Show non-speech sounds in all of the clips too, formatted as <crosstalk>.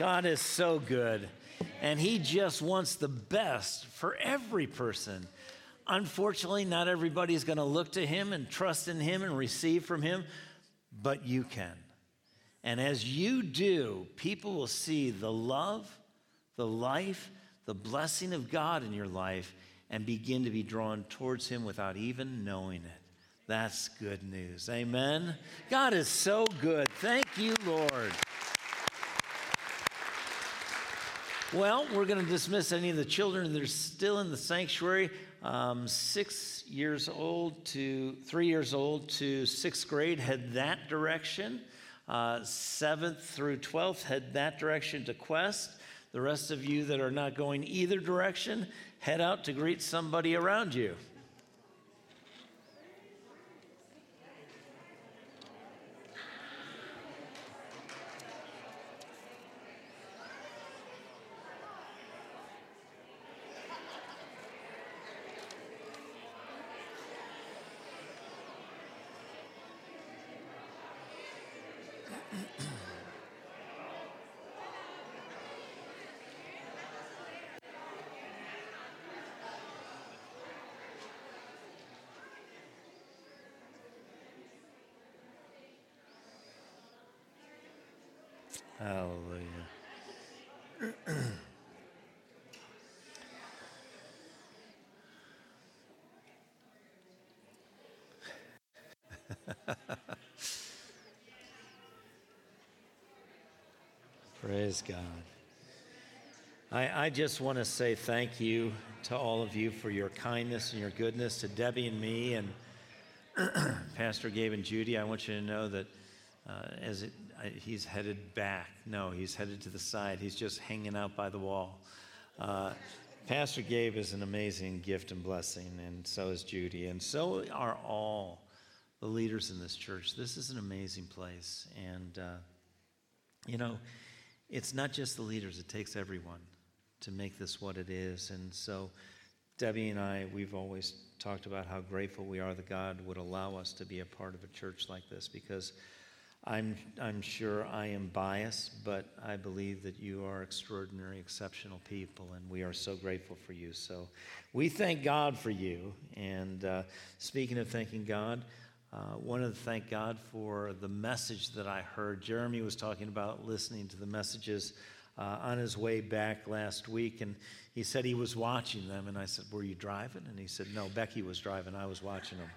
God is so good, and He just wants the best for every person. Unfortunately, not everybody is going to look to Him and trust in Him and receive from Him, but you can. And as you do, people will see the love, the life, the blessing of God in your life and begin to be drawn towards Him without even knowing it. That's good news. Amen. God is so good. Thank you, Lord. Well, we're going to dismiss any of the children that are still in the sanctuary, um, six years old to three years old to sixth grade, head that direction. Uh, seventh through 12th, head that direction to Quest. The rest of you that are not going either direction, head out to greet somebody around you. Praise God. I, I just want to say thank you to all of you for your kindness and your goodness to Debbie and me and <clears throat> Pastor Gabe and Judy. I want you to know that uh, as it, he's headed back. No, he's headed to the side. He's just hanging out by the wall. Uh, Pastor Gabe is an amazing gift and blessing, and so is Judy, and so are all the leaders in this church. This is an amazing place, and uh, you know, it's not just the leaders; it takes everyone to make this what it is. And so, Debbie and I, we've always talked about how grateful we are that God would allow us to be a part of a church like this because I'm, I'm sure I am biased, but I believe that you are extraordinary, exceptional people, and we are so grateful for you. So we thank God for you. And uh, speaking of thanking God, uh, wanted to thank God for the message that I heard. Jeremy was talking about listening to the messages uh, on his way back last week, and he said he was watching them. And I said, Were you driving? And he said, No, Becky was driving. I was watching them.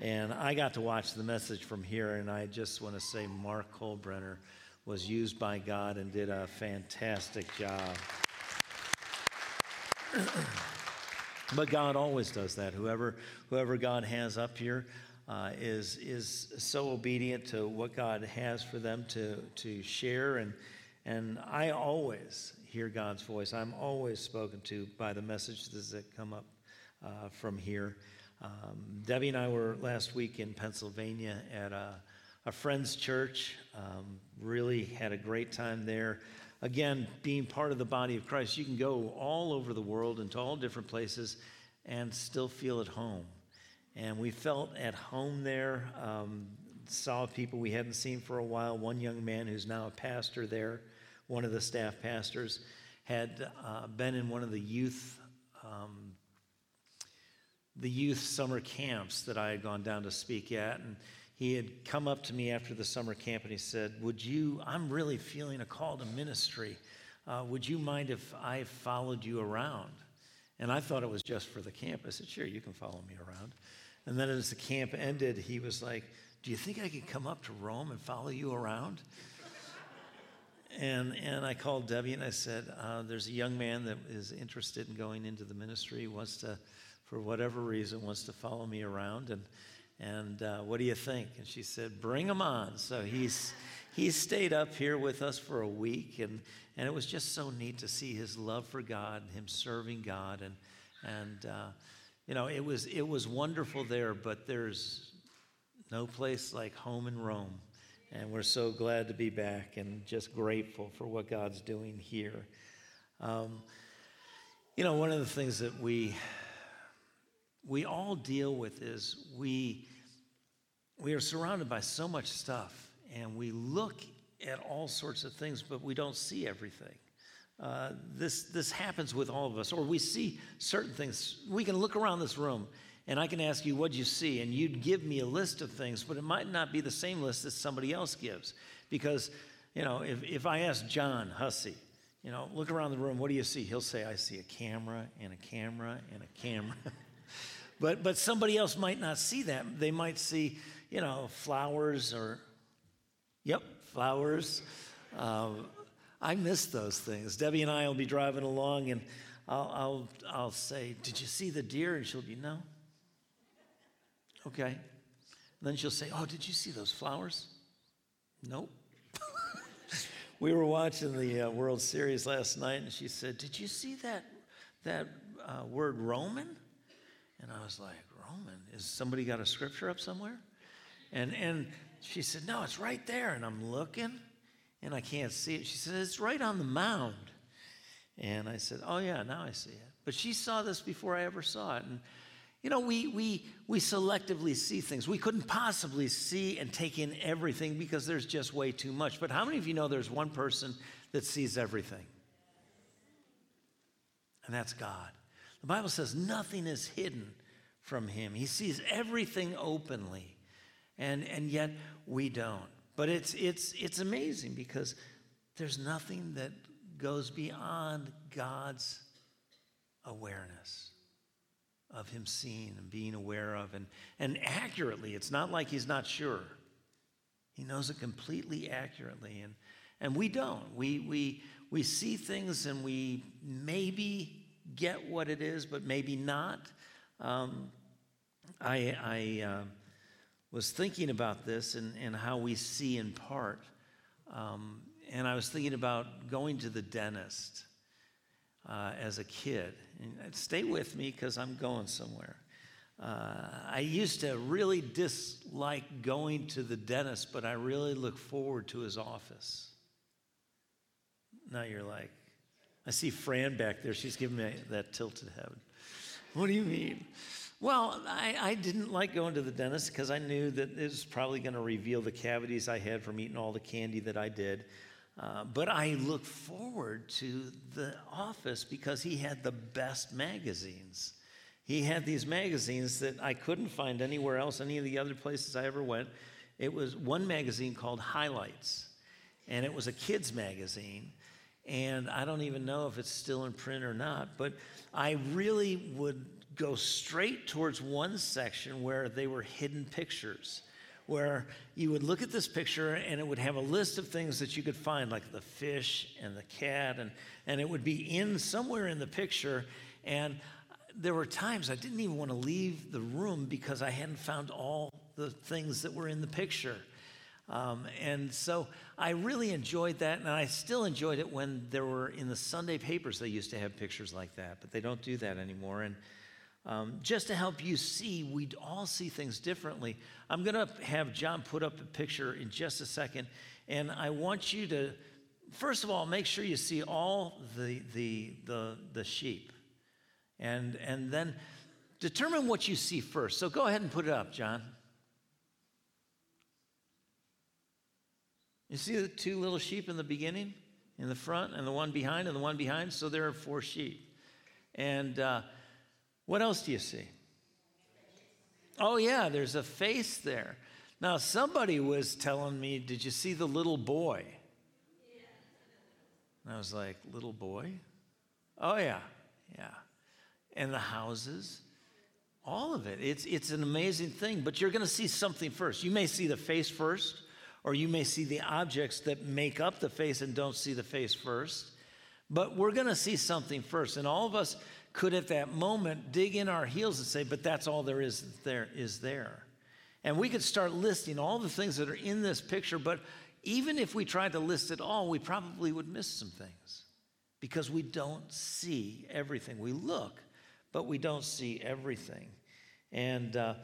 And I got to watch the message from here, and I just want to say Mark Kolbrenner was used by God and did a fantastic job. <clears throat> but God always does that. Whoever, whoever God has up here uh, is, is so obedient to what God has for them to, to share. And, and I always hear God's voice. I'm always spoken to by the messages that come up uh, from here. Um, Debbie and I were last week in Pennsylvania at a, a friend's church. Um, really had a great time there. Again, being part of the body of Christ, you can go all over the world into all different places and still feel at home. And we felt at home there. Um, saw people we hadn't seen for a while. One young man who's now a pastor there, one of the staff pastors, had uh, been in one of the youth um, the youth summer camps that I had gone down to speak at. And he had come up to me after the summer camp and he said, Would you, I'm really feeling a call to ministry. Uh, would you mind if I followed you around? And I thought it was just for the camp. I said, Sure, you can follow me around. And then as the camp ended, he was like, Do you think I could come up to Rome and follow you around? And, and I called Debbie and I said, uh, There's a young man that is interested in going into the ministry, wants to for whatever reason, wants to follow me around. And, and uh, what do you think? And she said, Bring him on. So he's, he stayed up here with us for a week. And, and it was just so neat to see his love for God, him serving God. And, and uh, you know, it was, it was wonderful there, but there's no place like home in Rome. And we're so glad to be back and just grateful for what God's doing here. Um, you know, one of the things that we we all deal with is we we are surrounded by so much stuff and we look at all sorts of things, but we don't see everything. Uh, this, this happens with all of us, or we see certain things. We can look around this room and I can ask you, What'd you see? And you'd give me a list of things, but it might not be the same list that somebody else gives. Because, you know, if, if I ask John Hussey, you know, look around the room, what do you see? He'll say, I see a camera and a camera and a camera. <laughs> but, but somebody else might not see that. They might see, you know, flowers or, yep, flowers. Um, I miss those things. Debbie and I will be driving along and I'll, I'll, I'll say, Did you see the deer? And she'll be, No. Okay. And then she'll say, Oh, did you see those flowers? Nope. <laughs> we were watching the uh, World Series last night, and she said, Did you see that, that uh, word Roman? And I was like, Roman? Is somebody got a scripture up somewhere? And, and she said, No, it's right there. And I'm looking, and I can't see it. She said, It's right on the mound. And I said, Oh, yeah, now I see it. But she saw this before I ever saw it. And you know, we, we, we selectively see things. We couldn't possibly see and take in everything because there's just way too much. But how many of you know there's one person that sees everything? And that's God. The Bible says nothing is hidden from him. He sees everything openly. And, and yet we don't. But it's, it's, it's amazing because there's nothing that goes beyond God's awareness of him seeing and being aware of and, and accurately. It's not like he's not sure. He knows it completely accurately. And, and we don't. We, we, we see things and we maybe get what it is, but maybe not. Um, I, I uh, was thinking about this and, and how we see in part. Um, and I was thinking about going to the dentist uh, as a kid. And stay with me because I'm going somewhere. Uh, I used to really dislike going to the dentist, but I really look forward to his office. Now you're like, I see Fran back there. She's giving me that tilted head. What do you mean? Well, I, I didn't like going to the dentist because I knew that it was probably going to reveal the cavities I had from eating all the candy that I did. Uh, but I look forward to the office because he had the best magazines. He had these magazines that I couldn't find anywhere else, any of the other places I ever went. It was one magazine called Highlights, and it was a kids' magazine. And I don't even know if it's still in print or not, but I really would go straight towards one section where they were hidden pictures where you would look at this picture and it would have a list of things that you could find, like the fish and the cat, and, and it would be in somewhere in the picture. And there were times I didn't even want to leave the room because I hadn't found all the things that were in the picture. Um, and so I really enjoyed that, and I still enjoyed it when there were in the Sunday papers, they used to have pictures like that, but they don't do that anymore. And um, just to help you see, we all see things differently. I'm going to have John put up a picture in just a second, and I want you to, first of all, make sure you see all the, the, the, the sheep, and, and then determine what you see first. So go ahead and put it up, John. You see the two little sheep in the beginning, in the front, and the one behind, and the one behind? So there are four sheep. And uh, what else do you see? Oh, yeah, there's a face there. Now, somebody was telling me, Did you see the little boy? And I was like, Little boy? Oh, yeah, yeah. And the houses, all of it. It's, it's an amazing thing, but you're going to see something first. You may see the face first, or you may see the objects that make up the face and don't see the face first. But we're going to see something first. And all of us could at that moment dig in our heels and say, but that's all there is there is there. And we could start listing all the things that are in this picture, but even if we tried to list it all, we probably would miss some things because we don't see everything. We look, but we don't see everything. And uh,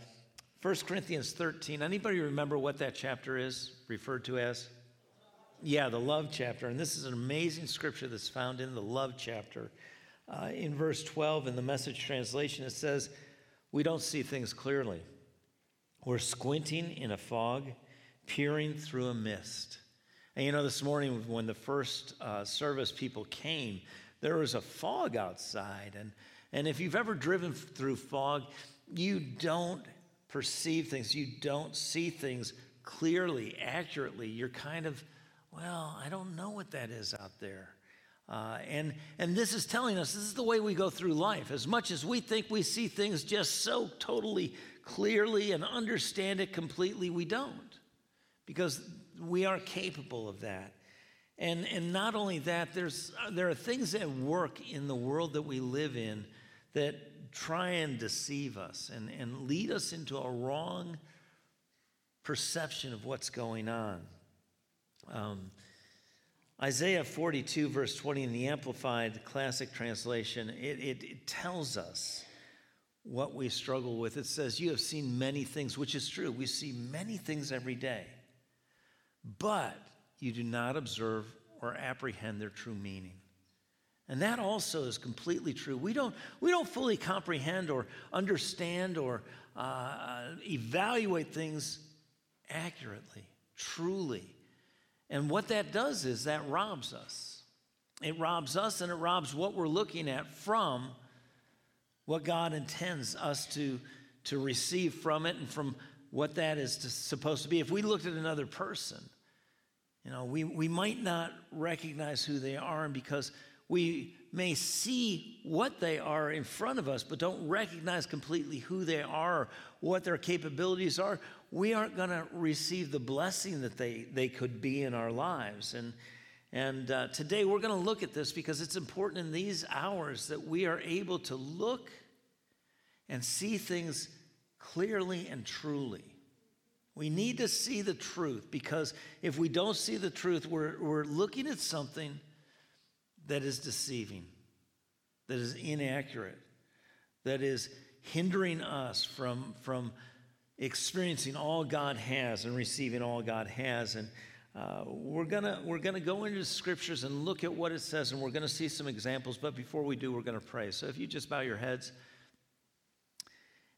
1 Corinthians 13, anybody remember what that chapter is referred to as? Yeah, the love chapter. And this is an amazing scripture that's found in the love chapter. Uh, in verse 12 in the message translation, it says, We don't see things clearly. We're squinting in a fog, peering through a mist. And you know, this morning when the first uh, service people came, there was a fog outside. And, and if you've ever driven through fog, you don't perceive things, you don't see things clearly, accurately. You're kind of, well, I don't know what that is out there. Uh, and, and this is telling us this is the way we go through life. As much as we think we see things just so totally clearly and understand it completely, we don't. Because we are capable of that. And, and not only that, there's, there are things at work in the world that we live in that try and deceive us and, and lead us into a wrong perception of what's going on. Um, Isaiah 42, verse 20, in the Amplified Classic Translation, it, it, it, tells us what we struggle with. It says, You have seen many things, which is true. We see many things every day, but you do not observe or apprehend their true meaning. And that also is completely true. We don't, we don't fully comprehend or understand or uh, evaluate things accurately, truly. And what that does is that robs us. It robs us and it robs what we're looking at from what God intends us to, to receive from it and from what that is to, supposed to be. If we looked at another person, you know, we, we might not recognize who they are, and because we may see what they are in front of us, but don't recognize completely who they are, what their capabilities are, we aren't going to receive the blessing that they, they could be in our lives. And, and uh, today we're going to look at this because it's important in these hours that we are able to look and see things clearly and truly. We need to see the truth because if we don't see the truth, we're, we're looking at something that is deceiving, that is inaccurate, that is hindering us from, from experiencing all God has and receiving all God has. And uh, we're gonna we're gonna go into the scriptures and look at what it says, and we're gonna see some examples. But before we do, we're gonna pray. So if you just bow your heads.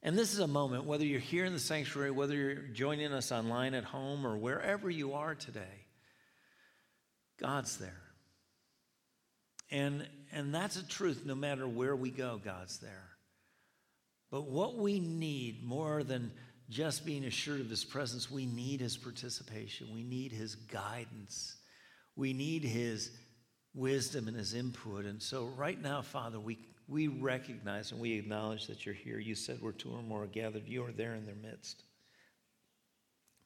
And this is a moment, whether you're here in the sanctuary, whether you're joining us online at home, or wherever you are today, God's there. And, and that's a truth no matter where we go, God's there. But what we need more than just being assured of his presence, we need his participation. We need his guidance. We need his wisdom and his input. And so, right now, Father, we, we recognize and we acknowledge that you're here. You said we're two or more gathered, you are there in their midst.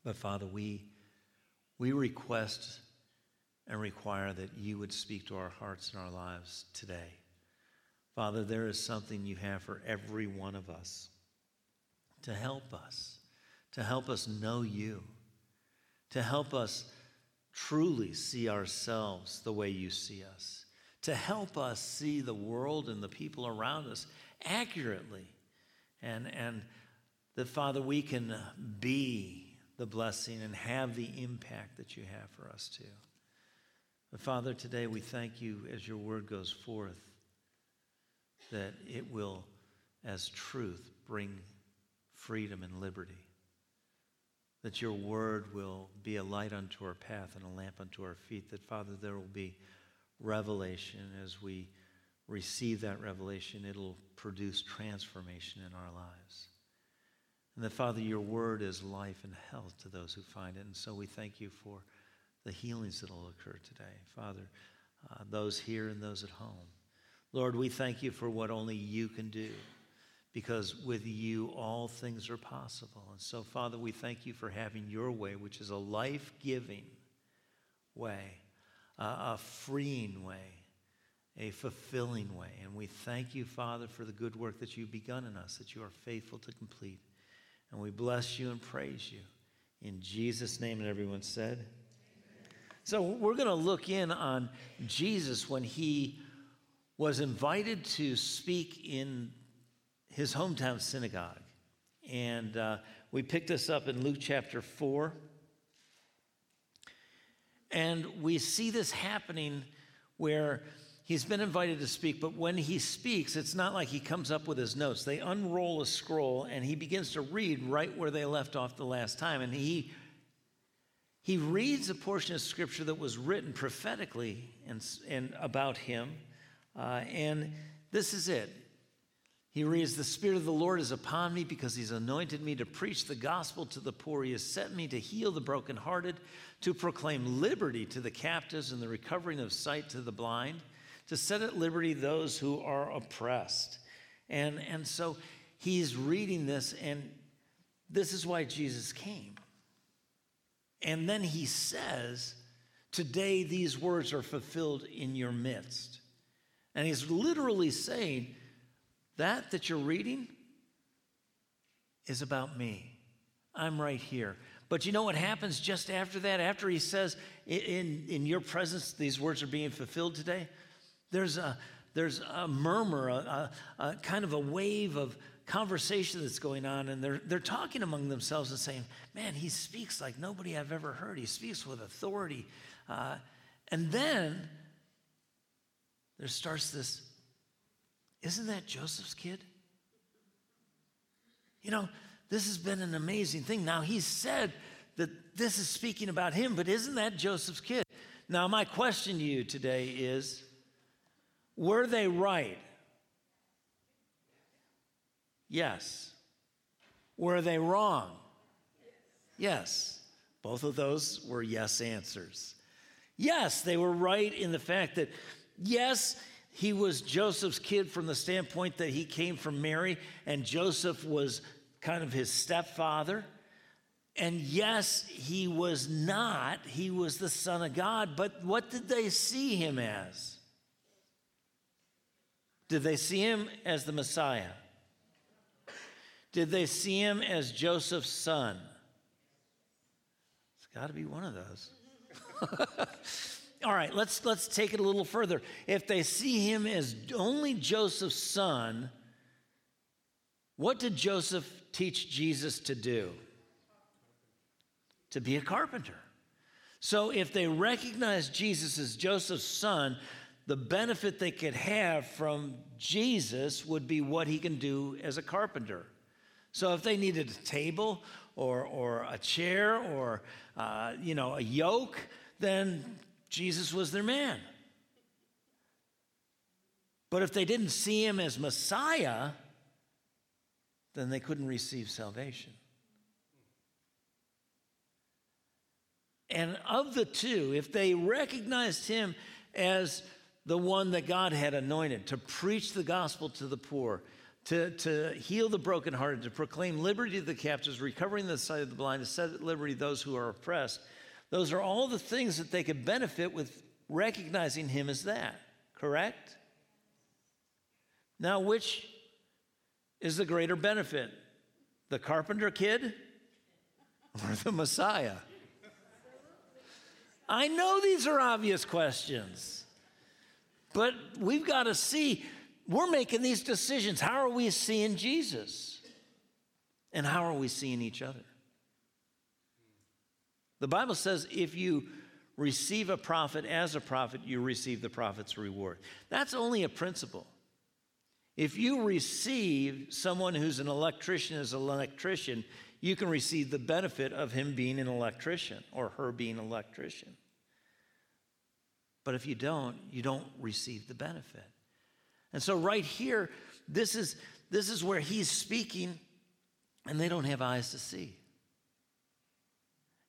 But, Father, we, we request and require that you would speak to our hearts and our lives today. Father, there is something you have for every one of us to help us, to help us know you, to help us truly see ourselves the way you see us, to help us see the world and the people around us accurately. And, and that, Father, we can be the blessing and have the impact that you have for us too. But Father, today we thank you as your word goes forth that it will, as truth, bring freedom and liberty. That your word will be a light unto our path and a lamp unto our feet. That, Father, there will be revelation as we receive that revelation, it'll produce transformation in our lives. And that, Father, your word is life and health to those who find it. And so we thank you for the healings that will occur today. Father, uh, those here and those at home. Lord, we thank you for what only you can do because with you all things are possible. And so, Father, we thank you for having your way, which is a life giving way, a freeing way, a fulfilling way. And we thank you, Father, for the good work that you've begun in us, that you are faithful to complete. And we bless you and praise you. In Jesus' name, and everyone said. So, we're going to look in on Jesus when he was invited to speak in his hometown synagogue. And uh, we picked this up in Luke chapter 4. And we see this happening where he's been invited to speak, but when he speaks, it's not like he comes up with his notes. They unroll a scroll and he begins to read right where they left off the last time. And he he reads a portion of scripture that was written prophetically and, and about him. Uh, and this is it. He reads, The Spirit of the Lord is upon me because He's anointed me to preach the gospel to the poor. He has sent me to heal the brokenhearted, to proclaim liberty to the captives and the recovering of sight to the blind, to set at liberty those who are oppressed. And, and so he's reading this, and this is why Jesus came. And then he says, Today these words are fulfilled in your midst. And he's literally saying, that that you're reading is about me. I'm right here. But you know what happens just after that? After he says, in, in your presence, these words are being fulfilled today, there's a, there's a murmur, a, a, a kind of a wave of conversation that's going on, and they're, they're talking among themselves and saying, Man, he speaks like nobody I've ever heard. He speaks with authority. Uh, and then there starts this isn't that Joseph's kid? You know, this has been an amazing thing. Now, he said that this is speaking about him, but isn't that Joseph's kid? Now, my question to you today is were they right? Yes. Were they wrong? Yes. Both of those were yes answers. Yes, they were right in the fact that, yes, he was Joseph's kid from the standpoint that he came from Mary, and Joseph was kind of his stepfather. And yes, he was not, he was the Son of God, but what did they see him as? Did they see him as the Messiah? Did they see him as Joseph's son? It's got to be one of those. <laughs> All right, let's, let's take it a little further. If they see him as only Joseph's son, what did Joseph teach Jesus to do? To be a carpenter. So if they recognize Jesus as Joseph's son, the benefit they could have from Jesus would be what he can do as a carpenter. So if they needed a table or, or a chair or uh, you know a yoke, then Jesus was their man. But if they didn't see him as Messiah, then they couldn't receive salvation. And of the two, if they recognized him as the one that God had anointed to preach the gospel to the poor, to, to heal the brokenhearted, to proclaim liberty to the captives, recovering the sight of the blind, to set at liberty those who are oppressed, those are all the things that they could benefit with recognizing him as that, correct? Now, which is the greater benefit? The carpenter kid or the Messiah? I know these are obvious questions, but we've got to see we're making these decisions. How are we seeing Jesus? And how are we seeing each other? The Bible says if you receive a prophet as a prophet, you receive the prophet's reward. That's only a principle. If you receive someone who's an electrician as an electrician, you can receive the benefit of him being an electrician or her being an electrician. But if you don't, you don't receive the benefit. And so right here, this is this is where he's speaking and they don't have eyes to see.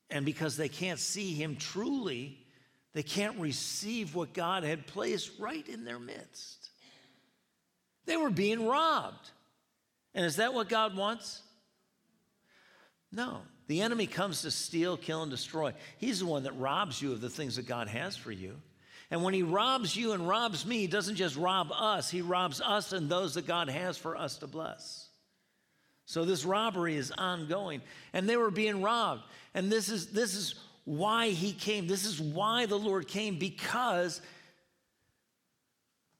And because they can't see him truly, they can't receive what God had placed right in their midst. They were being robbed. And is that what God wants? No. The enemy comes to steal, kill, and destroy. He's the one that robs you of the things that God has for you. And when he robs you and robs me, he doesn't just rob us, he robs us and those that God has for us to bless. So this robbery is ongoing. And they were being robbed. And this is, this is why he came. This is why the Lord came, because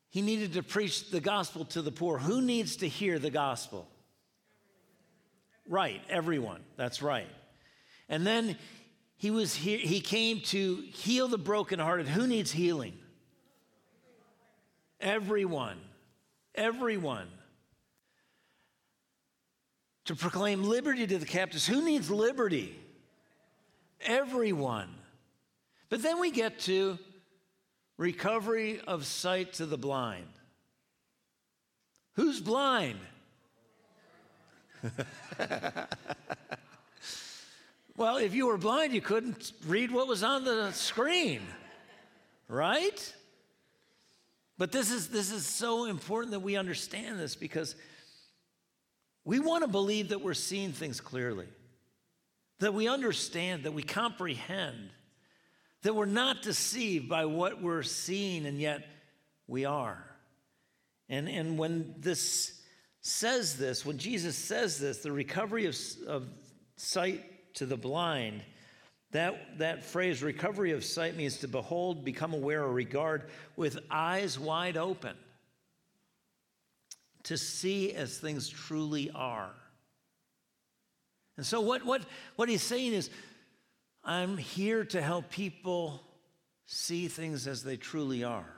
he needed to preach the gospel to the poor. Who needs to hear the gospel? Right, everyone. That's right. And then he was here, he came to heal the brokenhearted. Who needs healing? Everyone. Everyone to proclaim liberty to the captives. Who needs liberty? Everyone. But then we get to recovery of sight to the blind. Who's blind? <laughs> well, if you were blind, you couldn't read what was on the screen, right? But this is, this is so important that we understand this because we want to believe that we're seeing things clearly, that we understand, that we comprehend, that we're not deceived by what we're seeing, and yet we are. And, and when this says this, when Jesus says this, the recovery of, of sight to the blind, that, that phrase, recovery of sight, means to behold, become aware, or regard with eyes wide open, to see as things truly are. And so, what, what, what he's saying is, I'm here to help people see things as they truly are,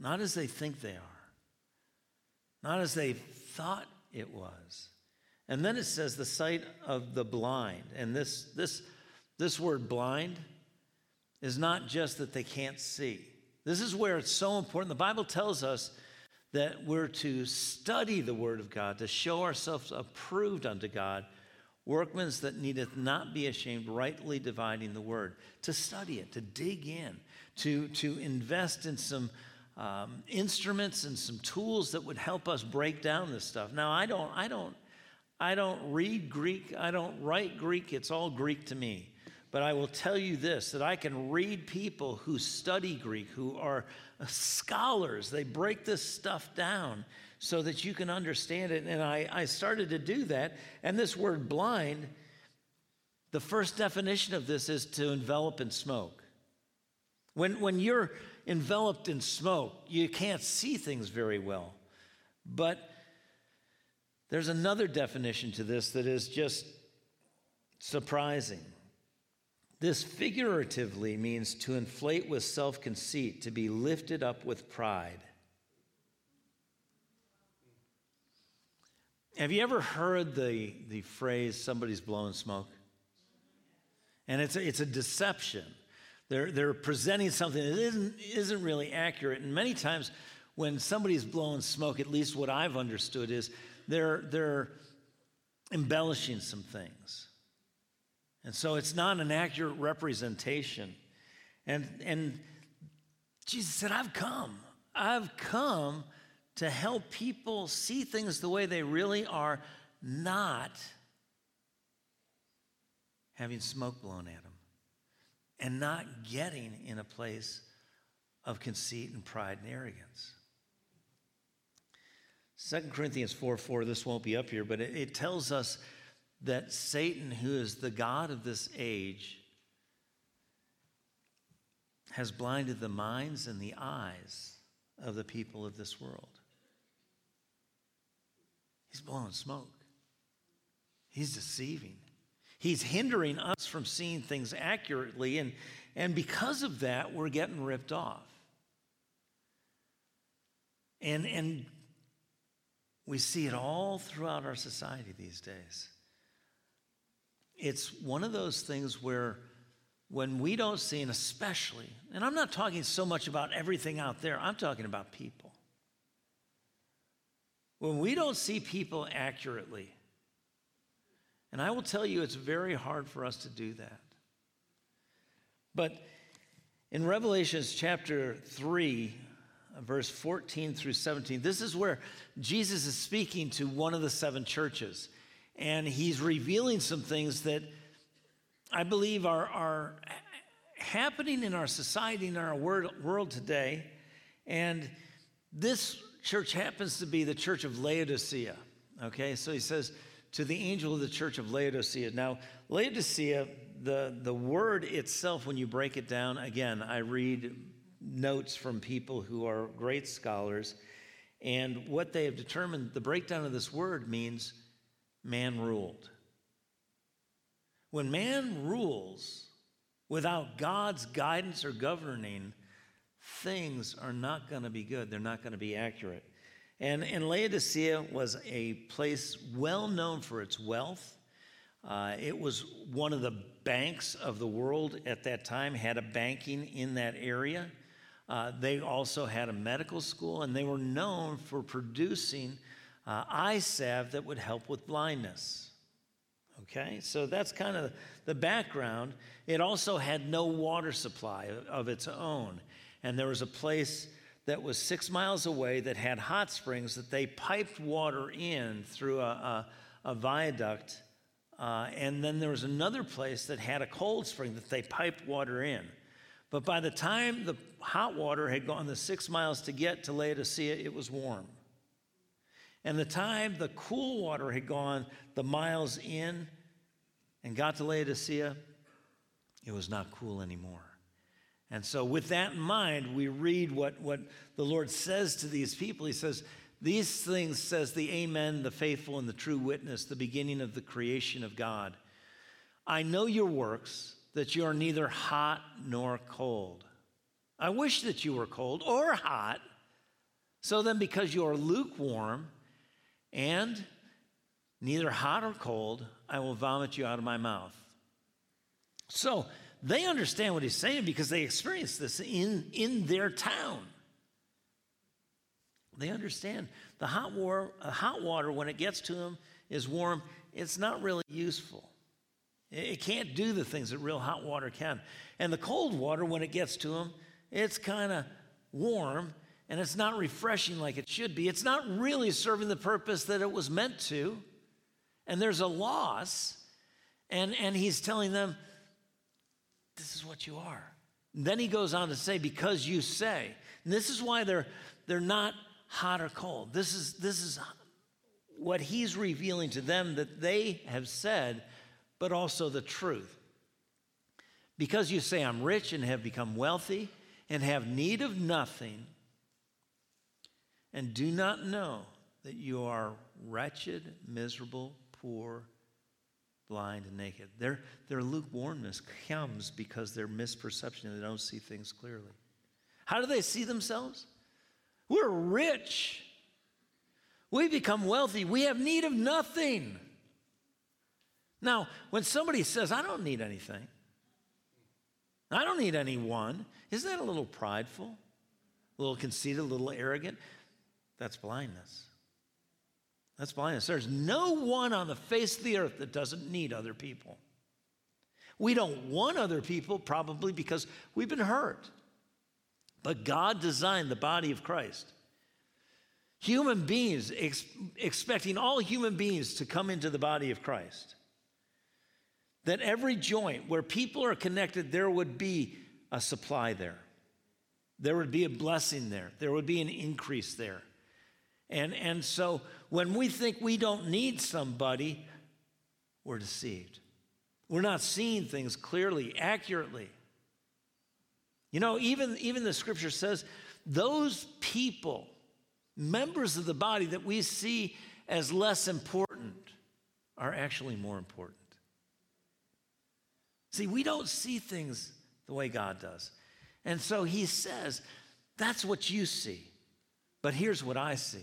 not as they think they are, not as they thought it was. And then it says the sight of the blind. And this, this, this word blind is not just that they can't see. This is where it's so important. The Bible tells us that we're to study the Word of God, to show ourselves approved unto God, workmen that needeth not be ashamed, rightly dividing the Word. To study it, to dig in, to, to invest in some um, instruments and some tools that would help us break down this stuff. Now, I don't, I don't I don't read Greek, I don't write Greek, it's all Greek to me. But I will tell you this that I can read people who study Greek, who are scholars. They break this stuff down so that you can understand it. And I, I started to do that. And this word blind, the first definition of this is to envelop in smoke. When, when you're enveloped in smoke, you can't see things very well. But there's another definition to this that is just surprising. This figuratively means to inflate with self conceit, to be lifted up with pride. Have you ever heard the, the phrase, somebody's blowing smoke? And it's a, it's a deception. They're, they're presenting something that isn't, isn't really accurate. And many times when somebody's blowing smoke, at least what I've understood is they're, they're embellishing some things. And so it's not an accurate representation. And, and Jesus said, I've come. I've come to help people see things the way they really are, not having smoke blown at them and not getting in a place of conceit and pride and arrogance. 2 Corinthians 4 4, this won't be up here, but it, it tells us that Satan, who is the God of this age, has blinded the minds and the eyes of the people of this world. He's blowing smoke. He's deceiving. He's hindering us from seeing things accurately, and, and because of that, we're getting ripped off. And, and we see it all throughout our society these days. It's one of those things where when we don't see, and especially, and I'm not talking so much about everything out there, I'm talking about people. When we don't see people accurately, and I will tell you, it's very hard for us to do that. But in Revelations chapter 3, verse 14 through 17. This is where Jesus is speaking to one of the seven churches, and he's revealing some things that I believe are, are happening in our society, in our world today. And this church happens to be the church of Laodicea. Okay, so he says, to the angel of the church of Laodicea. Now, Laodicea, the, the word itself, when you break it down, again, I read notes from people who are great scholars. And what they have determined, the breakdown of this word means man ruled. When man rules without God's guidance or governing, things are not going to be good. They're not going to be accurate. And, and Laodicea was a place well known for its wealth. Uh, it was one of the banks of the world at that time, had a banking in that area. Uh, they also had a medical school, and they were known for producing uh, eye salve that would help with blindness. Okay, so that's kind of the background. It also had no water supply of its own. And there was a place that was six miles away that had hot springs that they piped water in through a, a, a viaduct. Uh, and then there was another place that had a cold spring that they piped water in. But by the time the hot water had gone the six miles to get to Laodicea, it was warm. And the time the cool water had gone the miles in and got to Laodicea, it was not cool anymore. And so, with that in mind, we read what, what the Lord says to these people. He says, These things says the Amen, the faithful and the true witness, the beginning of the creation of God. I know your works, that you are neither hot nor cold. I wish that you were cold or hot. So then, because you are lukewarm and neither hot or cold, I will vomit you out of my mouth. So they understand what he's saying because they experienced this in, in their town. They understand the hot, war, uh, hot water, when it gets to them, is warm. It's not really useful. It can't do the things that real hot water can. And the cold water, when it gets to them, it's kind of warm and it's not refreshing like it should be. It's not really serving the purpose that it was meant to. And there's a loss. And, and he's telling them, this is what you are. And then he goes on to say, because you say. And this is why they're, they're not hot or cold. This is, this is what he's revealing to them that they have said, but also the truth. Because you say, I'm rich and have become wealthy and have need of nothing, and do not know that you are wretched, miserable, poor, blind, and naked. Their, their lukewarmness comes because their misperception, they don't see things clearly. How do they see themselves? We're rich. We become wealthy. We have need of nothing. Now, when somebody says, I don't need anything, I don't need anyone, isn't that a little prideful, a little conceited, a little arrogant? That's blindness. That's blindness. There's no one on the face of the earth that doesn't need other people. We don't want other people, probably because we've been hurt. But God designed the body of Christ. Human beings, ex- expecting all human beings to come into the body of Christ. That every joint where people are connected, there would be a supply there. There would be a blessing there. There would be an increase there. And, and so when we think we don't need somebody, we're deceived. We're not seeing things clearly, accurately. You know, even, even the scripture says those people, members of the body that we see as less important, are actually more important. See, we don't see things the way God does. And so he says, that's what you see. But here's what I see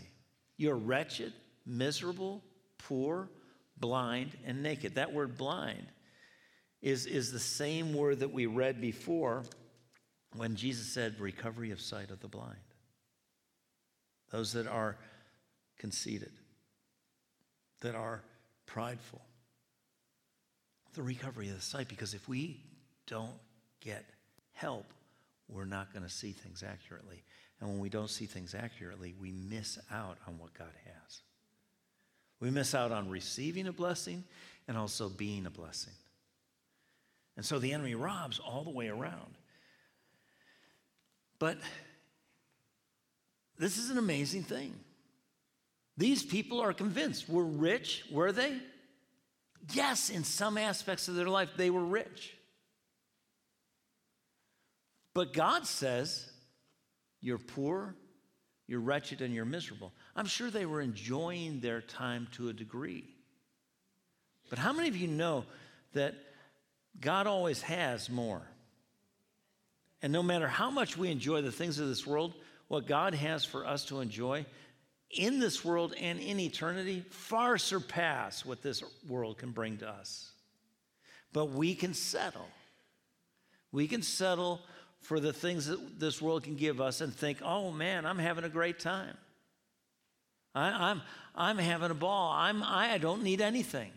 you're wretched, miserable, poor, blind, and naked. That word blind is, is the same word that we read before when Jesus said, recovery of sight of the blind. Those that are conceited, that are prideful. The recovery of the sight, because if we don't get help, we're not going to see things accurately. And when we don't see things accurately, we miss out on what God has. We miss out on receiving a blessing and also being a blessing. And so the enemy robs all the way around. But this is an amazing thing. These people are convinced we're rich. Were they? Yes, in some aspects of their life, they were rich. But God says you're poor, you're wretched, and you're miserable. I'm sure they were enjoying their time to a degree. But how many of you know that God always has more? And no matter how much we enjoy the things of this world, what God has for us to enjoy in this world and in eternity far surpass what this world can bring to us. But we can settle. We can settle for the things that this world can give us and think, oh man, I'm having a great time. I, am I'm, I'm having a ball. I'm, I don't need anything.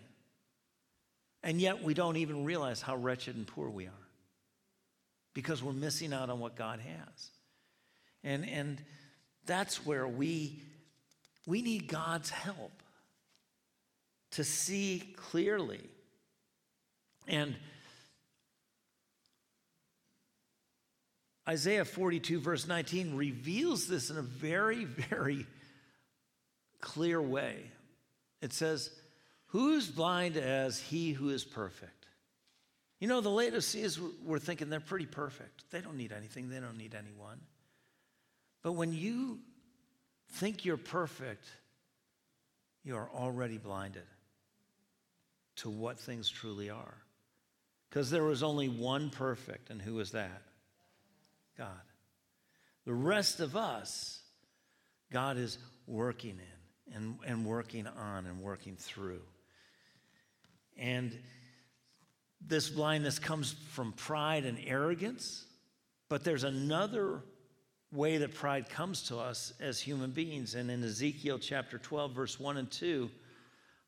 And yet we don't even realize how wretched and poor we are because we're missing out on what God has. And, and that's where we, we need God's help to see clearly. And Isaiah 42, verse 19, reveals this in a very, very clear way. It says, Who's blind as he who is perfect? You know, the Laodiceans were thinking they're pretty perfect. They don't need anything, they don't need anyone. But when you think you're perfect, you are already blinded to what things truly are. Because there was only one perfect, and who was that? God. The rest of us, God is working in and, and working on and working through. And this blindness comes from pride and arrogance, but there's another way that pride comes to us as human beings. And in Ezekiel chapter 12, verse 1 and 2,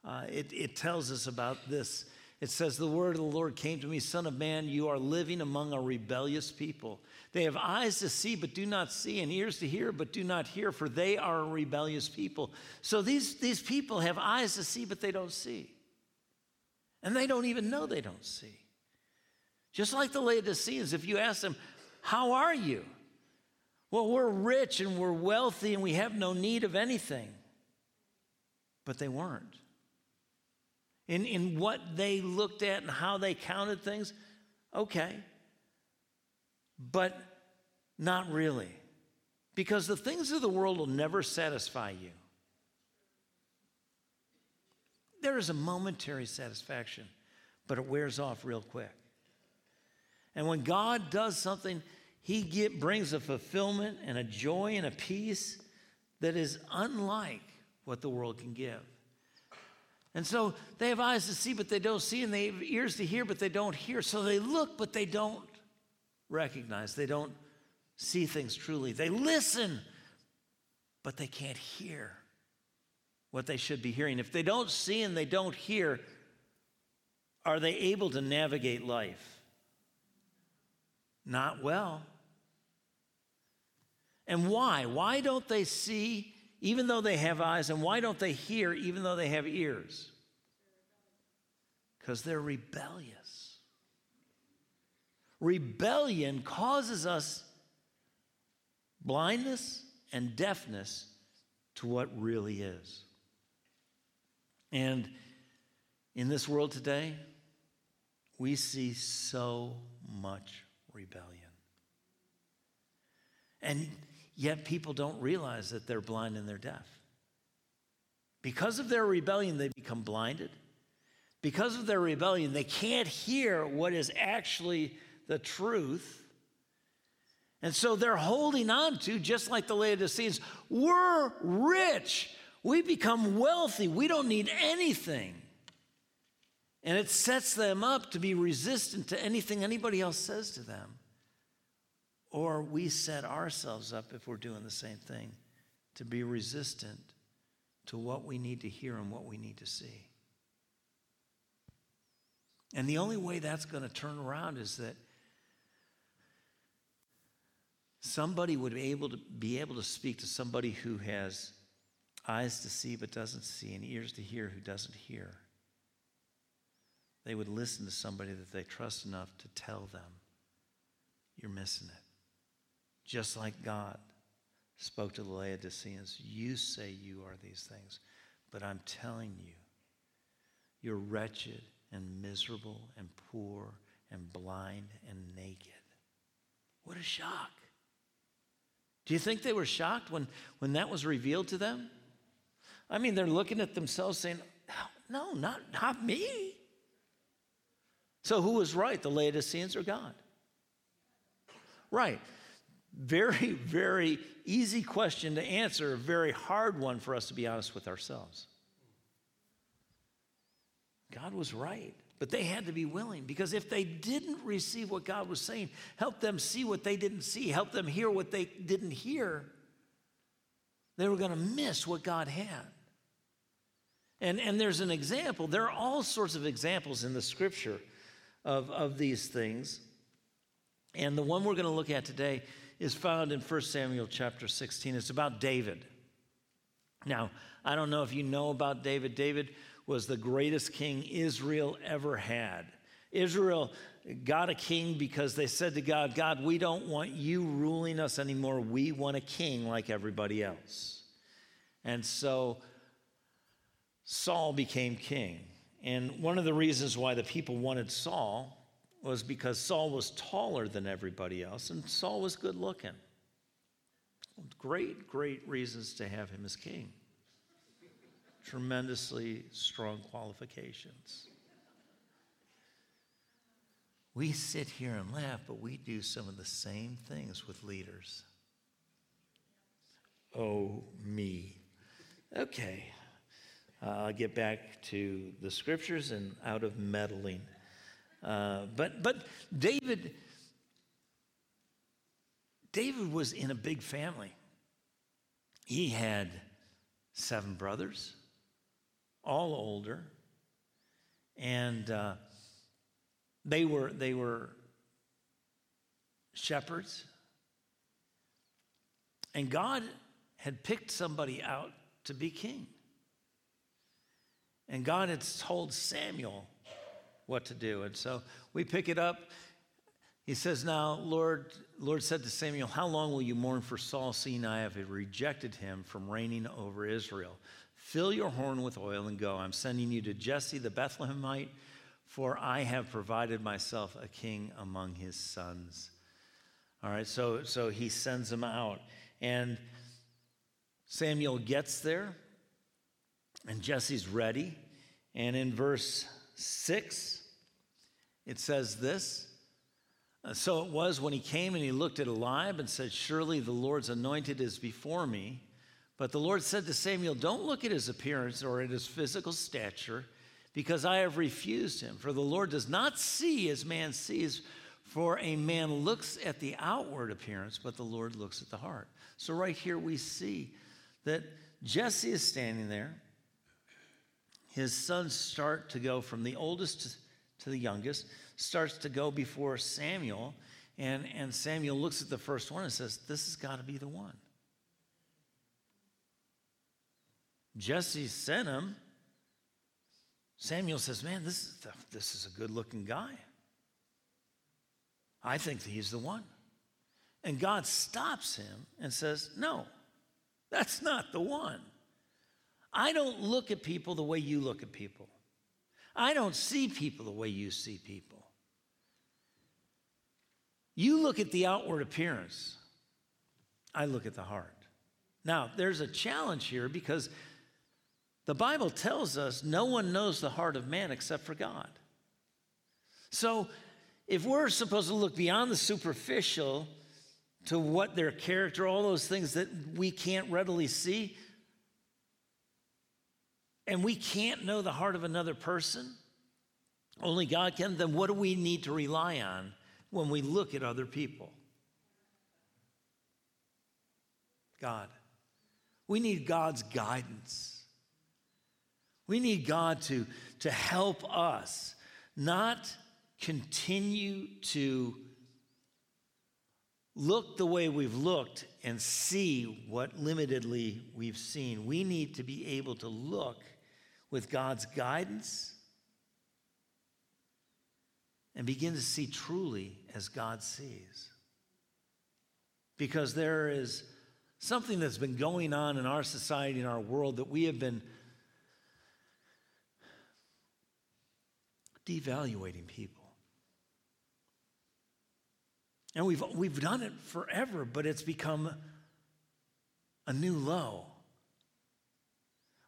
uh, it, it tells us about this. It says, The word of the Lord came to me, Son of man, you are living among a rebellious people. They have eyes to see, but do not see, and ears to hear, but do not hear, for they are a rebellious people. So these, these people have eyes to see, but they don't see. And they don't even know they don't see. Just like the Laodiceans, if you ask them, How are you? Well, we're rich and we're wealthy and we have no need of anything. But they weren't. In, in what they looked at and how they counted things, okay. But not really. Because the things of the world will never satisfy you. There is a momentary satisfaction, but it wears off real quick. And when God does something, He get, brings a fulfillment and a joy and a peace that is unlike what the world can give. And so they have eyes to see, but they don't see, and they have ears to hear, but they don't hear. So they look, but they don't recognize. They don't see things truly. They listen, but they can't hear what they should be hearing. If they don't see and they don't hear, are they able to navigate life? Not well. And why? Why don't they see even though they have eyes? And why don't they hear even though they have ears? Because they're rebellious. Rebellion causes us blindness and deafness to what really is. And in this world today, we see so much rebellion. And yet people don't realize that they're blind and they're deaf. Because of their rebellion, they become blinded. Because of their rebellion, they can't hear what is actually the truth. And so they're holding on to, just like the Laodiceans, we're rich. We become wealthy. We don't need anything. And it sets them up to be resistant to anything anybody else says to them. Or we set ourselves up, if we're doing the same thing, to be resistant to what we need to hear and what we need to see. And the only way that's going to turn around is that somebody would be able to be able to speak to somebody who has eyes to see but doesn't see and ears to hear who doesn't hear. They would listen to somebody that they trust enough to tell them, You're missing it. Just like God spoke to the Laodiceans, You say you are these things, but I'm telling you, you're wretched and miserable and poor and blind and naked. What a shock. Do you think they were shocked when, when that was revealed to them? I mean, they're looking at themselves saying, No, not, not me. So who was right, the Laodiceans or God? Right. Very, very easy question to answer, a very hard one for us to be honest with ourselves. God was right, but they had to be willing because if they didn't receive what God was saying, help them see what they didn't see, help them hear what they didn't hear, they were going to miss what God had. And, and there's an example, there are all sorts of examples in the scripture of, of these things. And the one we're going to look at today is found in 1 Samuel chapter 16. It's about David. Now, I don't know if you know about David. David was the greatest king Israel ever had. Israel got a king because they said to God, God, we don't want you ruling us anymore. We want a king like everybody else. And so Saul became king. And one of the reasons why the people wanted Saul was because Saul was taller than everybody else, and Saul was good looking. Great, great reasons to have him as king. Tremendously strong qualifications. We sit here and laugh, but we do some of the same things with leaders. Oh, me. Okay. Uh, I'll get back to the scriptures and out of meddling. Uh, but, but David, David was in a big family. He had seven brothers, all older, and uh, they were they were shepherds. And God had picked somebody out to be king. And God had told Samuel what to do. And so we pick it up. He says, Now, Lord, Lord said to Samuel, How long will you mourn for Saul, seeing I have rejected him from reigning over Israel? Fill your horn with oil and go. I'm sending you to Jesse the Bethlehemite, for I have provided myself a king among his sons. All right, so, so he sends him out. And Samuel gets there, and Jesse's ready. And in verse 6, it says this So it was when he came and he looked at Eliab and said, Surely the Lord's anointed is before me. But the Lord said to Samuel, Don't look at his appearance or at his physical stature, because I have refused him. For the Lord does not see as man sees, for a man looks at the outward appearance, but the Lord looks at the heart. So, right here, we see that Jesse is standing there his sons start to go from the oldest to the youngest, starts to go before Samuel. And, and Samuel looks at the first one and says, This has got to be the one. Jesse sent him. Samuel says, Man, this is, the, this is a good looking guy. I think he's the one. And God stops him and says, No, that's not the one. I don't look at people the way you look at people. I don't see people the way you see people. You look at the outward appearance, I look at the heart. Now, there's a challenge here because the Bible tells us no one knows the heart of man except for God. So, if we're supposed to look beyond the superficial to what their character, all those things that we can't readily see, and we can't know the heart of another person, only God can, then what do we need to rely on when we look at other people? God. We need God's guidance. We need God to, to help us not continue to look the way we've looked and see what limitedly we've seen. We need to be able to look with God's guidance and begin to see truly as God sees. Because there is something that's been going on in our society, in our world, that we have been devaluating people. And we've, we've done it forever, but it's become a new low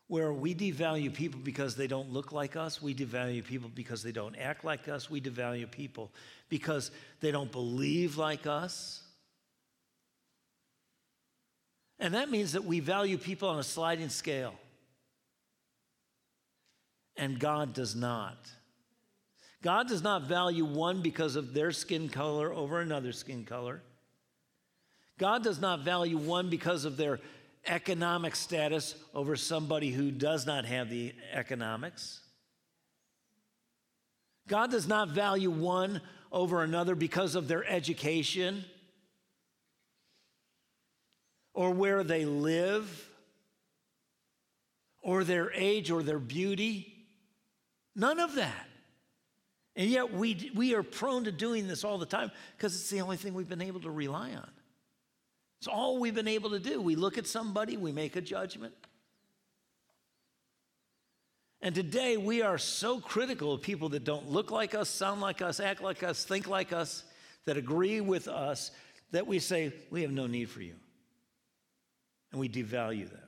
where we devalue people because they don't look like us, we devalue people because they don't act like us, we devalue people because they don't believe like us. And that means that we value people on a sliding scale. And God does not. God does not value one because of their skin color over another skin color. God does not value one because of their economic status over somebody who does not have the economics. God does not value one over another because of their education or where they live or their age or their beauty. None of that. And yet we, we are prone to doing this all the time because it's the only thing we've been able to rely on. It's all we've been able to do. We look at somebody, we make a judgment. And today we are so critical of people that don't look like us, sound like us, act like us, think like us, that agree with us, that we say, we have no need for you. And we devalue them.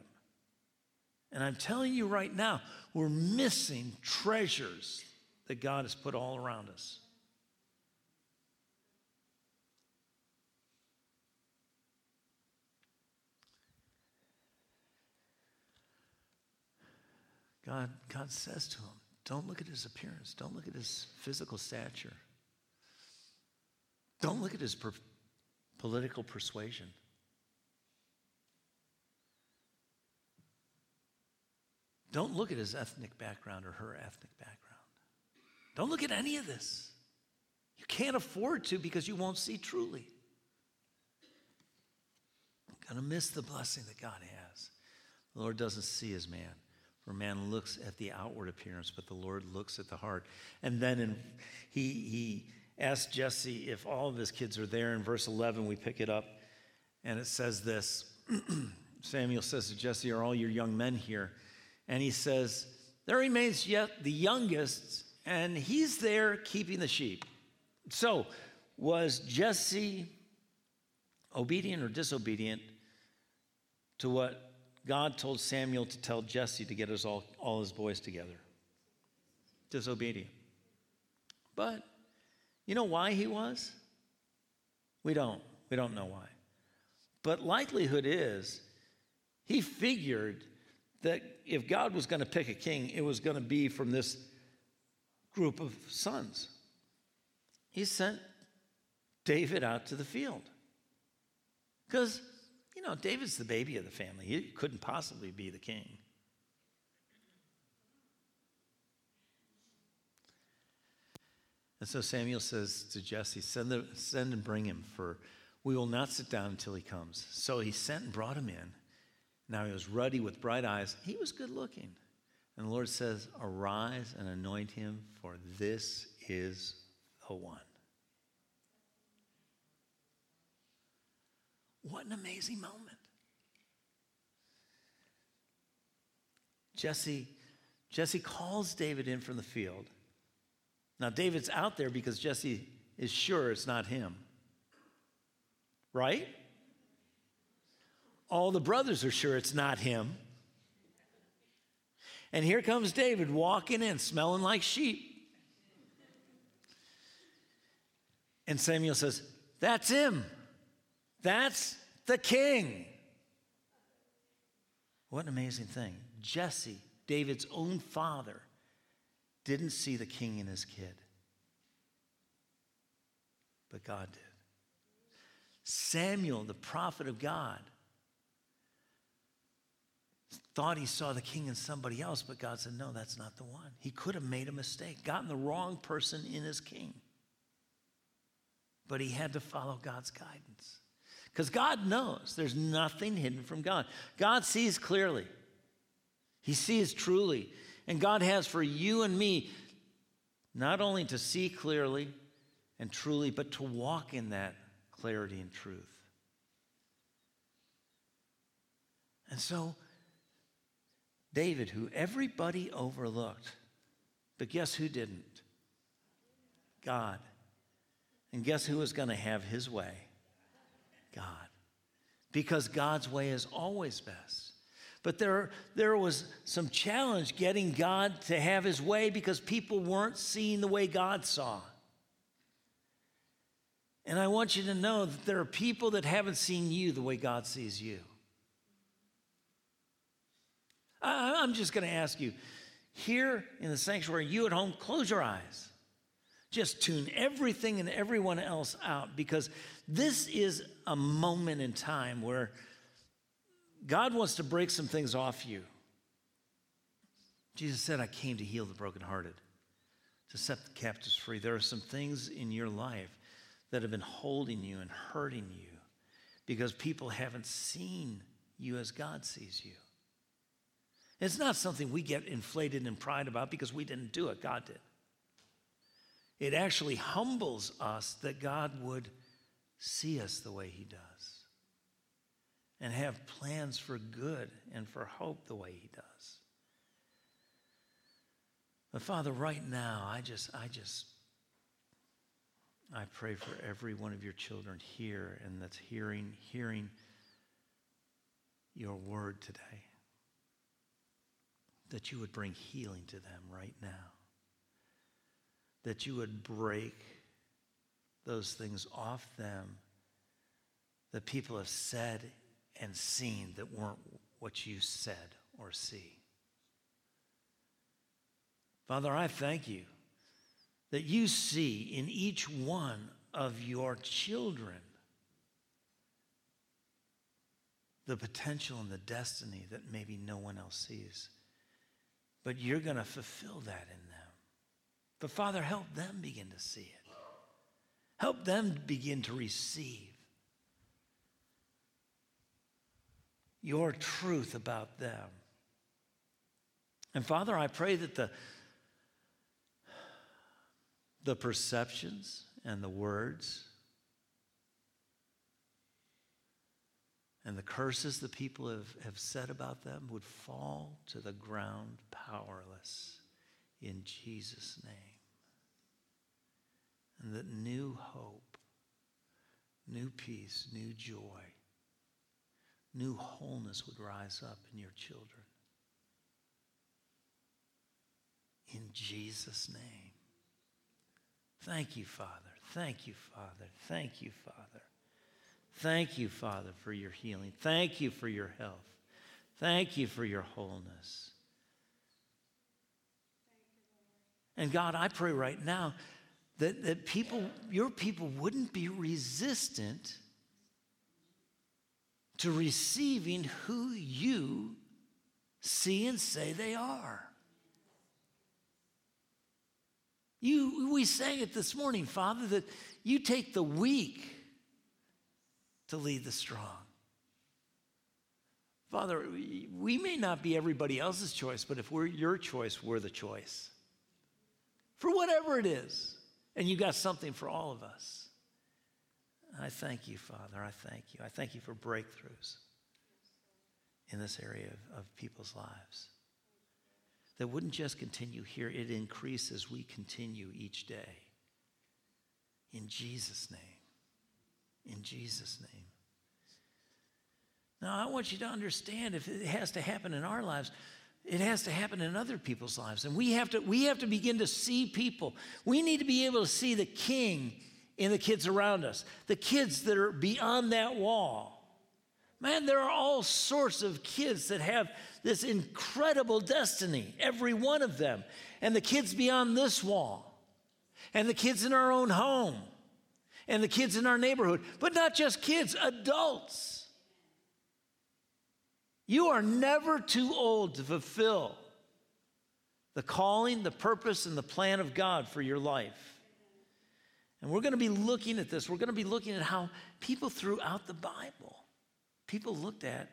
And I'm telling you right now, we're missing treasures that God has put all around us. God, God says to him, don't look at his appearance. Don't look at his physical stature. Don't look at his per- political persuasion. Don't look at his ethnic background or her ethnic background. Don't look at any of this. You can't afford to because you won't see truly. You're going to miss the blessing that God has. The Lord doesn't see as man. For man looks at the outward appearance, but the Lord looks at the heart. And then in, he, he asked Jesse if all of his kids are there. In verse 11, we pick it up, and it says this <clears throat> Samuel says to Jesse, Are all your young men here? And he says, There remains yet the youngest, and he's there keeping the sheep. So, was Jesse obedient or disobedient to what God told Samuel to tell Jesse to get his all, all his boys together. Disobedient. But you know why he was? We don't. We don't know why. But likelihood is he figured that if God was going to pick a king, it was going to be from this group of sons. He sent David out to the field. Because you know, David's the baby of the family. He couldn't possibly be the king. And so Samuel says to Jesse, send, the, send and bring him, for we will not sit down until he comes. So he sent and brought him in. Now he was ruddy with bright eyes. He was good looking. And the Lord says, Arise and anoint him, for this is the one. What an amazing moment. Jesse, Jesse calls David in from the field. Now, David's out there because Jesse is sure it's not him. Right? All the brothers are sure it's not him. And here comes David walking in, smelling like sheep. And Samuel says, That's him. That's the king. What an amazing thing. Jesse, David's own father, didn't see the king in his kid, but God did. Samuel, the prophet of God, thought he saw the king in somebody else, but God said, No, that's not the one. He could have made a mistake, gotten the wrong person in his king. But he had to follow God's guidance. Because God knows there's nothing hidden from God. God sees clearly, He sees truly. And God has for you and me not only to see clearly and truly, but to walk in that clarity and truth. And so, David, who everybody overlooked, but guess who didn't? God. And guess who was going to have his way? God because God's way is always best. But there, there was some challenge getting God to have his way because people weren't seeing the way God saw. And I want you to know that there are people that haven't seen you the way God sees you. I, I'm just going to ask you here in the sanctuary, you at home, close your eyes. Just tune everything and everyone else out because this is a moment in time where God wants to break some things off you. Jesus said, I came to heal the brokenhearted, to set the captives free. There are some things in your life that have been holding you and hurting you because people haven't seen you as God sees you. It's not something we get inflated in pride about because we didn't do it, God did. It actually humbles us that God would see us the way He does and have plans for good and for hope the way He does. But Father, right now, I just, I just, I pray for every one of your children here and that's hearing, hearing your word today. That you would bring healing to them right now. That you would break those things off them that people have said and seen that weren't what you said or see. Father, I thank you that you see in each one of your children the potential and the destiny that maybe no one else sees. But you're going to fulfill that in them. But Father, help them begin to see it. Help them begin to receive your truth about them. And Father, I pray that the the perceptions and the words and the curses the people have, have said about them would fall to the ground powerless in Jesus' name. And that new hope, new peace, new joy, new wholeness would rise up in your children. In Jesus' name. Thank you, Father. Thank you, Father. Thank you, Father. Thank you, Father, for your healing. Thank you for your health. Thank you for your wholeness. And God, I pray right now that, that people, your people wouldn't be resistant to receiving who you see and say they are. You, we sang it this morning, Father, that you take the weak to lead the strong. Father, we may not be everybody else's choice, but if we're your choice, we're the choice. For whatever it is. And you got something for all of us. I thank you, Father. I thank you. I thank you for breakthroughs in this area of, of people's lives that wouldn't just continue here, it increases we continue each day. In Jesus' name. In Jesus' name. Now, I want you to understand if it has to happen in our lives, it has to happen in other people's lives. And we have to, we have to begin to see people. We need to be able to see the king in the kids around us, the kids that are beyond that wall. Man, there are all sorts of kids that have this incredible destiny, every one of them. And the kids beyond this wall, and the kids in our own home, and the kids in our neighborhood, but not just kids, adults. You are never too old to fulfill the calling, the purpose, and the plan of God for your life. And we're going to be looking at this. We're going to be looking at how people throughout the Bible people looked at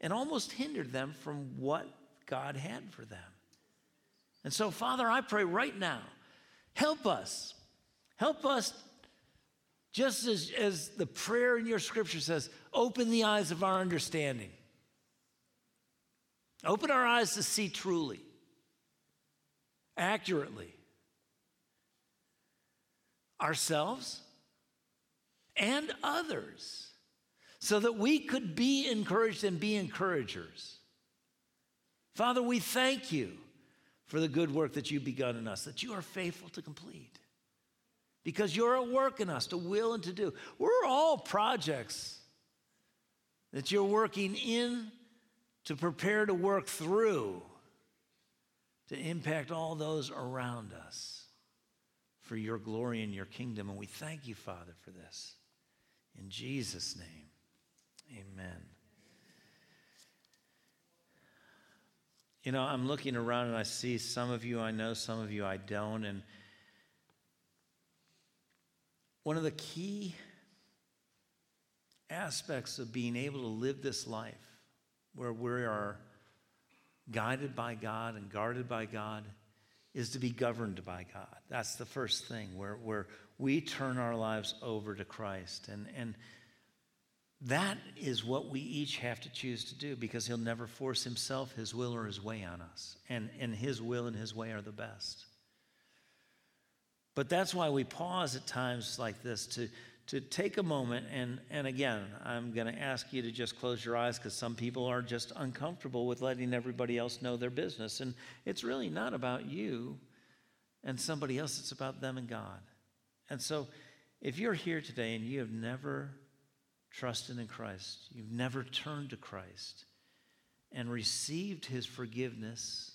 and almost hindered them from what God had for them. And so, Father, I pray right now, help us. Help us, just as, as the prayer in your scripture says, open the eyes of our understanding. Open our eyes to see truly, accurately, ourselves and others so that we could be encouraged and be encouragers. Father, we thank you for the good work that you've begun in us, that you are faithful to complete. Because you're at work in us to will and to do. We're all projects that you're working in to prepare to work through to impact all those around us for your glory and your kingdom. And we thank you, Father, for this. In Jesus' name, amen. You know, I'm looking around and I see some of you I know, some of you I don't. And one of the key aspects of being able to live this life where we are guided by God and guarded by God is to be governed by God. That's the first thing where, where we turn our lives over to Christ. And, and that is what we each have to choose to do because He'll never force Himself, His will, or His way on us. And, and His will and His way are the best. But that's why we pause at times like this to, to take a moment and, and again i'm going to ask you to just close your eyes because some people are just uncomfortable with letting everybody else know their business. And it's really not about you and somebody else it's about them and god. And so if you're here today and you have never trusted in christ you've never turned to christ and received his forgiveness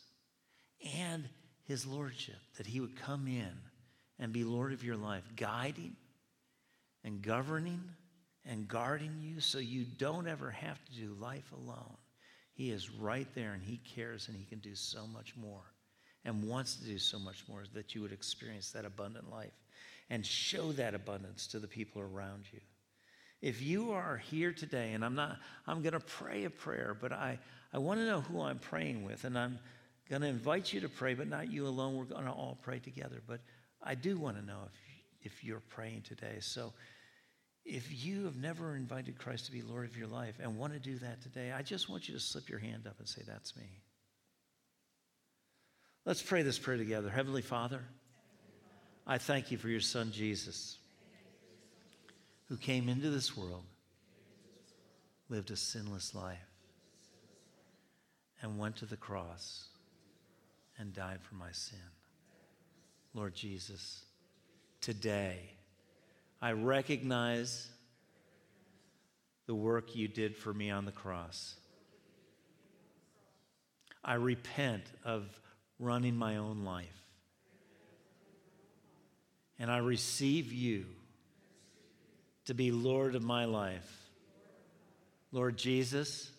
and his lordship that he would come in and be lord of your life guiding and governing and guarding you so you don't ever have to do life alone. He is right there and He cares and He can do so much more and wants to do so much more that you would experience that abundant life and show that abundance to the people around you. If you are here today, and I'm not, I'm going to pray a prayer, but I, I want to know who I'm praying with, and I'm going to invite you to pray, but not you alone. We're going to all pray together. But I do want to know if, if you're praying today. So if you have never invited Christ to be Lord of your life and want to do that today, I just want you to slip your hand up and say, That's me. Let's pray this prayer together. Heavenly Father, I thank you for your Son, Jesus, who came into this world, lived a sinless life, and went to the cross and died for my sin. Lord Jesus, today, I recognize the work you did for me on the cross. I repent of running my own life. And I receive you to be Lord of my life. Lord Jesus,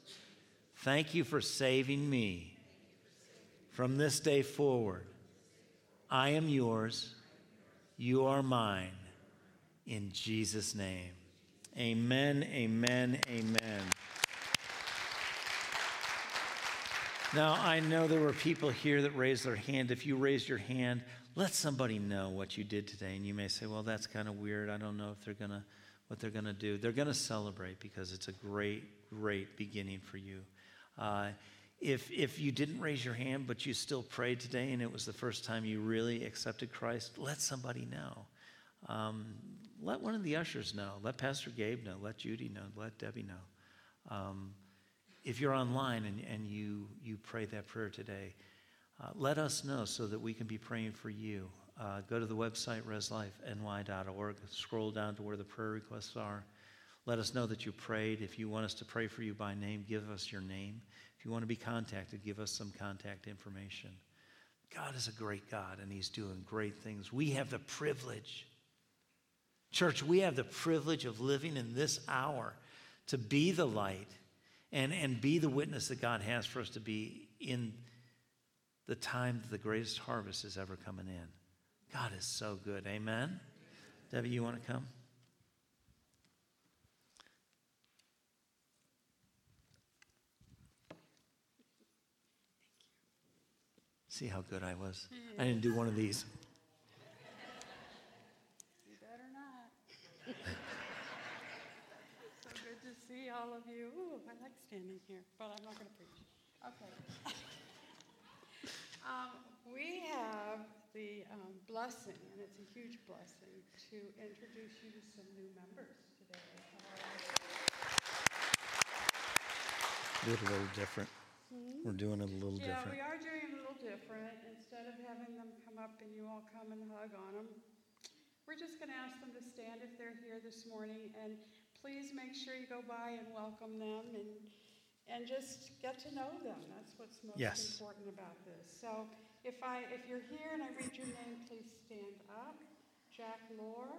thank you for saving me. From this day forward, I am yours, you are mine in Jesus' name. Amen, amen, amen. Now, I know there were people here that raised their hand. If you raised your hand, let somebody know what you did today. And you may say, well, that's kind of weird. I don't know if they're going to, what they're going to do. They're going to celebrate because it's a great, great beginning for you. Uh, if, if you didn't raise your hand, but you still prayed today and it was the first time you really accepted Christ, let somebody know. Um, let one of the ushers know. Let Pastor Gabe know. Let Judy know. Let Debbie know. Um, if you're online and, and you, you pray that prayer today, uh, let us know so that we can be praying for you. Uh, go to the website reslifeny.org, scroll down to where the prayer requests are. Let us know that you prayed. If you want us to pray for you by name, give us your name. If you want to be contacted, give us some contact information. God is a great God, and He's doing great things. We have the privilege Church, we have the privilege of living in this hour to be the light and, and be the witness that God has for us to be in the time that the greatest harvest is ever coming in. God is so good. Amen. Debbie, you want to come? See how good I was? I didn't do one of these. So good to see all of you. Ooh, I like standing here, but I'm not going to preach. Okay. <laughs> um, we have the um, blessing, and it's a huge blessing, to introduce you to some new members today. Do it a little different. Mm-hmm. We're doing it a little yeah, different. Yeah, we are doing it a little different. Instead of having them come up and you all come and hug on them, we're just going to ask them to stand if they're here this morning, and please make sure you go by and welcome them and and just get to know them. That's what's most Yes. important about this. So if I if you're here and I read your name, please stand up. Jack Lohr.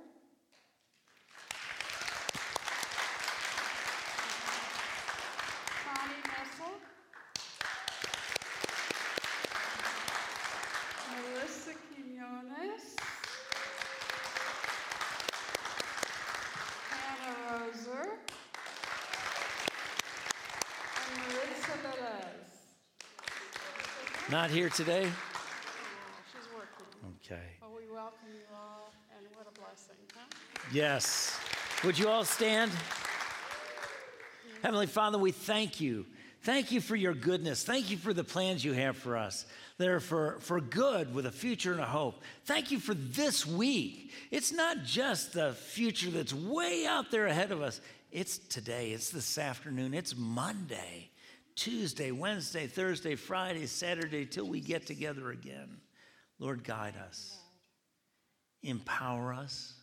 Not here today? She's working. Okay. Well, we welcome you all, and what a blessing, huh? Yes. Would you all stand? Heavenly Father, we thank you. Thank you for your goodness. Thank you for the plans you have for us. They're for, for good with a future and a hope. Thank you for this week. It's not just the future that's way out there ahead of us, it's today, it's this afternoon, it's Monday, Tuesday, Wednesday, Thursday, Friday, Saturday, till we get together again. Lord, guide us, empower us,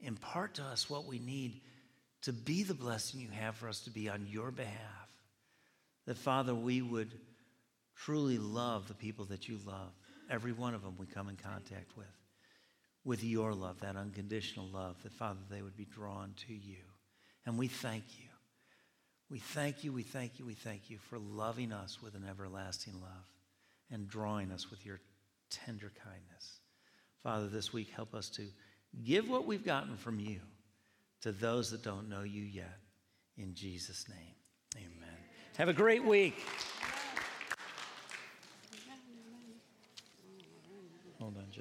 impart to us what we need to be the blessing you have for us to be on your behalf. That, Father, we would truly love the people that you love, every one of them we come in contact with, with your love, that unconditional love, that, Father, they would be drawn to you. And we thank you. We thank you, we thank you, we thank you for loving us with an everlasting love and drawing us with your tender kindness. Father, this week, help us to give what we've gotten from you to those that don't know you yet. In Jesus' name, amen. Have a great week. Hold on just